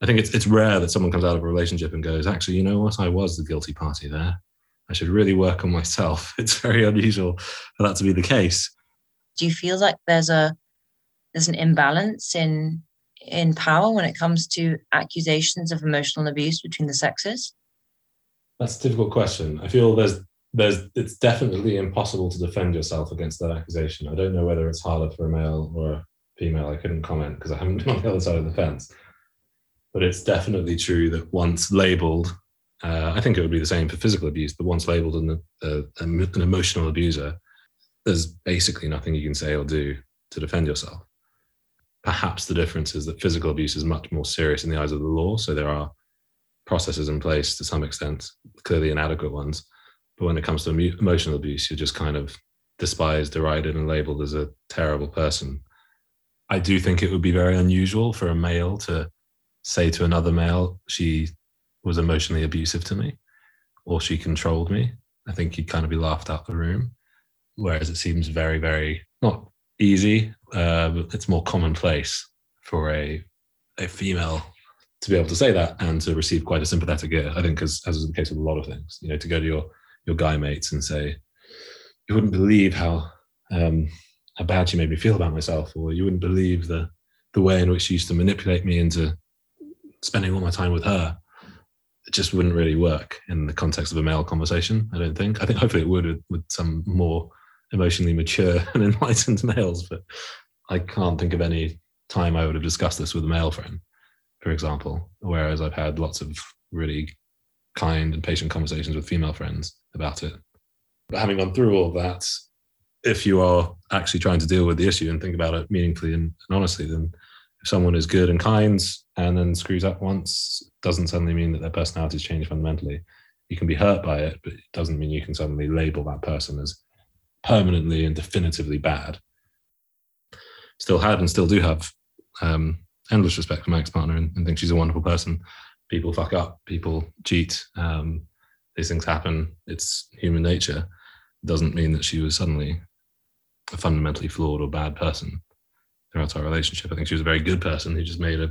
I think it's it's rare that someone comes out of a relationship and goes, actually, you know what, I was the guilty party there. I should really work on myself. It's very unusual for that to be the case. Do you feel like there's a there's an imbalance in in power when it comes to accusations of emotional abuse between the sexes? That's a difficult question. I feel there's there's it's definitely impossible to defend yourself against that accusation. I don't know whether it's harder for a male or a female. I couldn't comment because I haven't been on the other side of the fence. But it's definitely true that once labeled, uh, I think it would be the same for physical abuse, but once labeled an, an emotional abuser, there's basically nothing you can say or do to defend yourself. Perhaps the difference is that physical abuse is much more serious in the eyes of the law. So there are processes in place to some extent, clearly inadequate ones. But when it comes to emotional abuse, you're just kind of despised, derided, and labeled as a terrible person. I do think it would be very unusual for a male to say to another male, she was emotionally abusive to me or she controlled me. I think you'd kind of be laughed out the room. Whereas it seems very, very not easy, uh, it's more commonplace for a a female to be able to say that and to receive quite a sympathetic ear. I think, as as is the case with a lot of things, you know, to go to your your guy mates and say, "You wouldn't believe how um, how bad she made me feel about myself," or "You wouldn't believe the the way in which she used to manipulate me into spending all my time with her." It just wouldn't really work in the context of a male conversation. I don't think. I think hopefully it would with, with some more emotionally mature and enlightened males, but I can't think of any time I would have discussed this with a male friend, for example. Whereas I've had lots of really kind and patient conversations with female friends about it. But having gone through all that, if you are actually trying to deal with the issue and think about it meaningfully and, and honestly, then if someone is good and kind and then screws up once, doesn't suddenly mean that their personality has changed fundamentally. You can be hurt by it, but it doesn't mean you can suddenly label that person as permanently and definitively bad. Still had and still do have um, endless respect for my ex partner and, and, think she's a wonderful person. People fuck up, people cheat, um, these things happen. It's human nature. Doesn't mean that she was suddenly a fundamentally flawed or bad person throughout our relationship. I think she was a very good person who just made a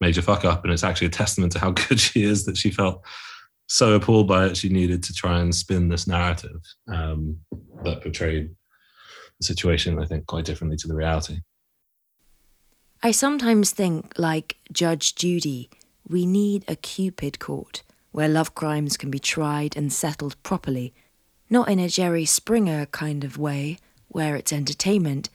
major fuck up, and it's actually a testament to how good she is that she felt so appalled by it, she needed to try and spin this narrative um, that portrayed the situation, I think, quite differently to the reality. I sometimes think, like Judge Judy, we need a Cupid court where love crimes can be tried and settled properly, not in a Jerry Springer kind of way, where it's entertainment,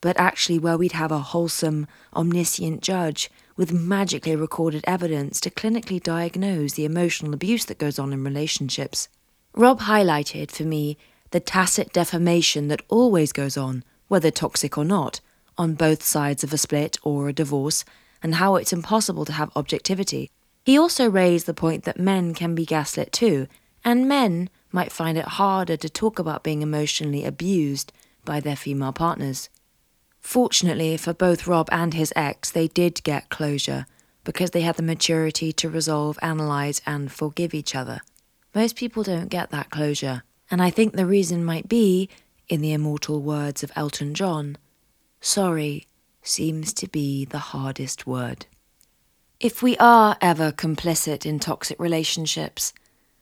but actually where we'd have a wholesome, omniscient judge with magically recorded evidence to clinically diagnose the emotional abuse that goes on in relationships. Rob highlighted for me the tacit defamation that always goes on, whether toxic or not, on both sides of a split or a divorce, and how it's impossible to have objectivity. He also raised the point that men can be gaslit too, and men might find it harder to talk about being emotionally abused by their female partners. Fortunately for both Rob and his ex, they did get closure because they had the maturity to resolve, analyse, and forgive each other. Most people don't get that closure, and I think the reason might be, in the immortal words of Elton John, sorry seems to be the hardest word. If we are ever complicit in toxic relationships,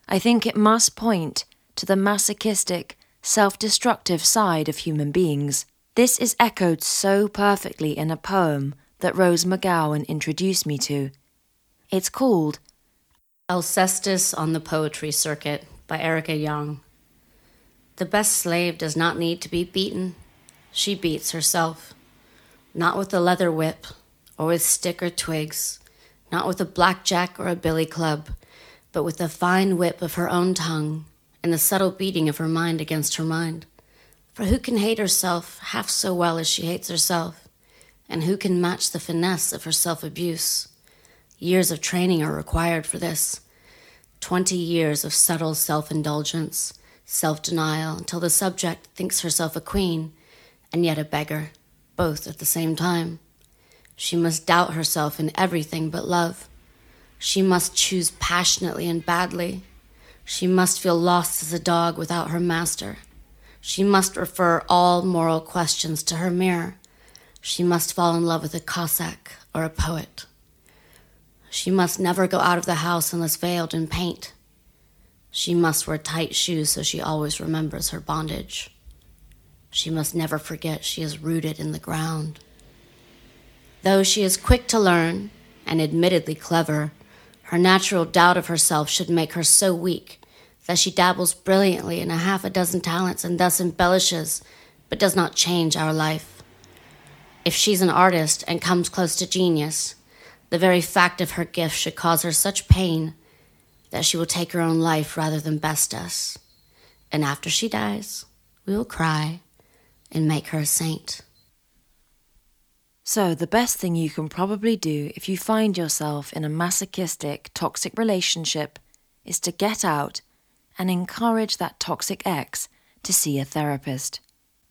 I think it must point to the masochistic, self destructive side of human beings. This is echoed so perfectly in a poem that Rose McGowan introduced me to. It's called Alcestis on the Poetry Circuit by Erica Jong. The best slave does not need to be beaten, she beats herself. Not with a leather whip, or with stick or twigs, not with a blackjack or a billy club, but with the fine whip of her own tongue and the subtle beating of her mind against her mind. For who can hate herself half so well as she hates herself? And who can match the finesse of her self abuse? Years of training are required for this. Twenty years of subtle self indulgence, self denial, until the subject thinks herself a queen and yet a beggar, both at the same time. She must doubt herself in everything but love. She must choose passionately and badly. She must feel lost as a dog without her master She must refer all moral questions to her mirror. She must fall in love with a Cossack or a poet. She must never go out of the house unless veiled in paint. She must wear tight shoes so she always remembers her bondage. She must never forget she is rooted in the ground. Though she is quick to learn and admittedly clever, her natural doubt of herself should make her so weak that she dabbles brilliantly in a half a dozen talents and thus embellishes, but does not change our life. If she's an artist and comes close to genius, the very fact of her gift should cause her such pain that she will take her own life rather than best us. And after she dies, we will cry and make her a saint. So, the best thing you can probably do if you find yourself in a masochistic, toxic relationship is to get out and encourage that toxic ex to see a therapist.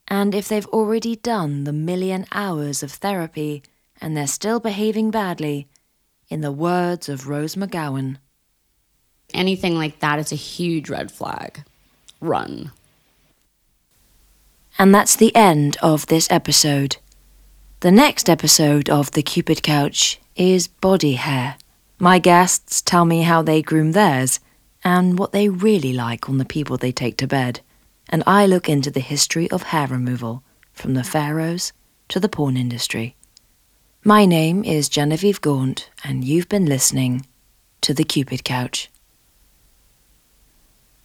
And if they've already done the million hours of therapy and they're still behaving badly, in the words of Rose McGowan, Anything like that is a huge red flag. Run. And that's the end of this episode. The next episode of The Cupid Couch is body hair. My guests tell me how they groom theirs and what they really like on the people they take to bed. And I look into the history of hair removal from the pharaohs to the porn industry. My name is Genevieve Gaunt, and you've been listening to The Cupid Couch.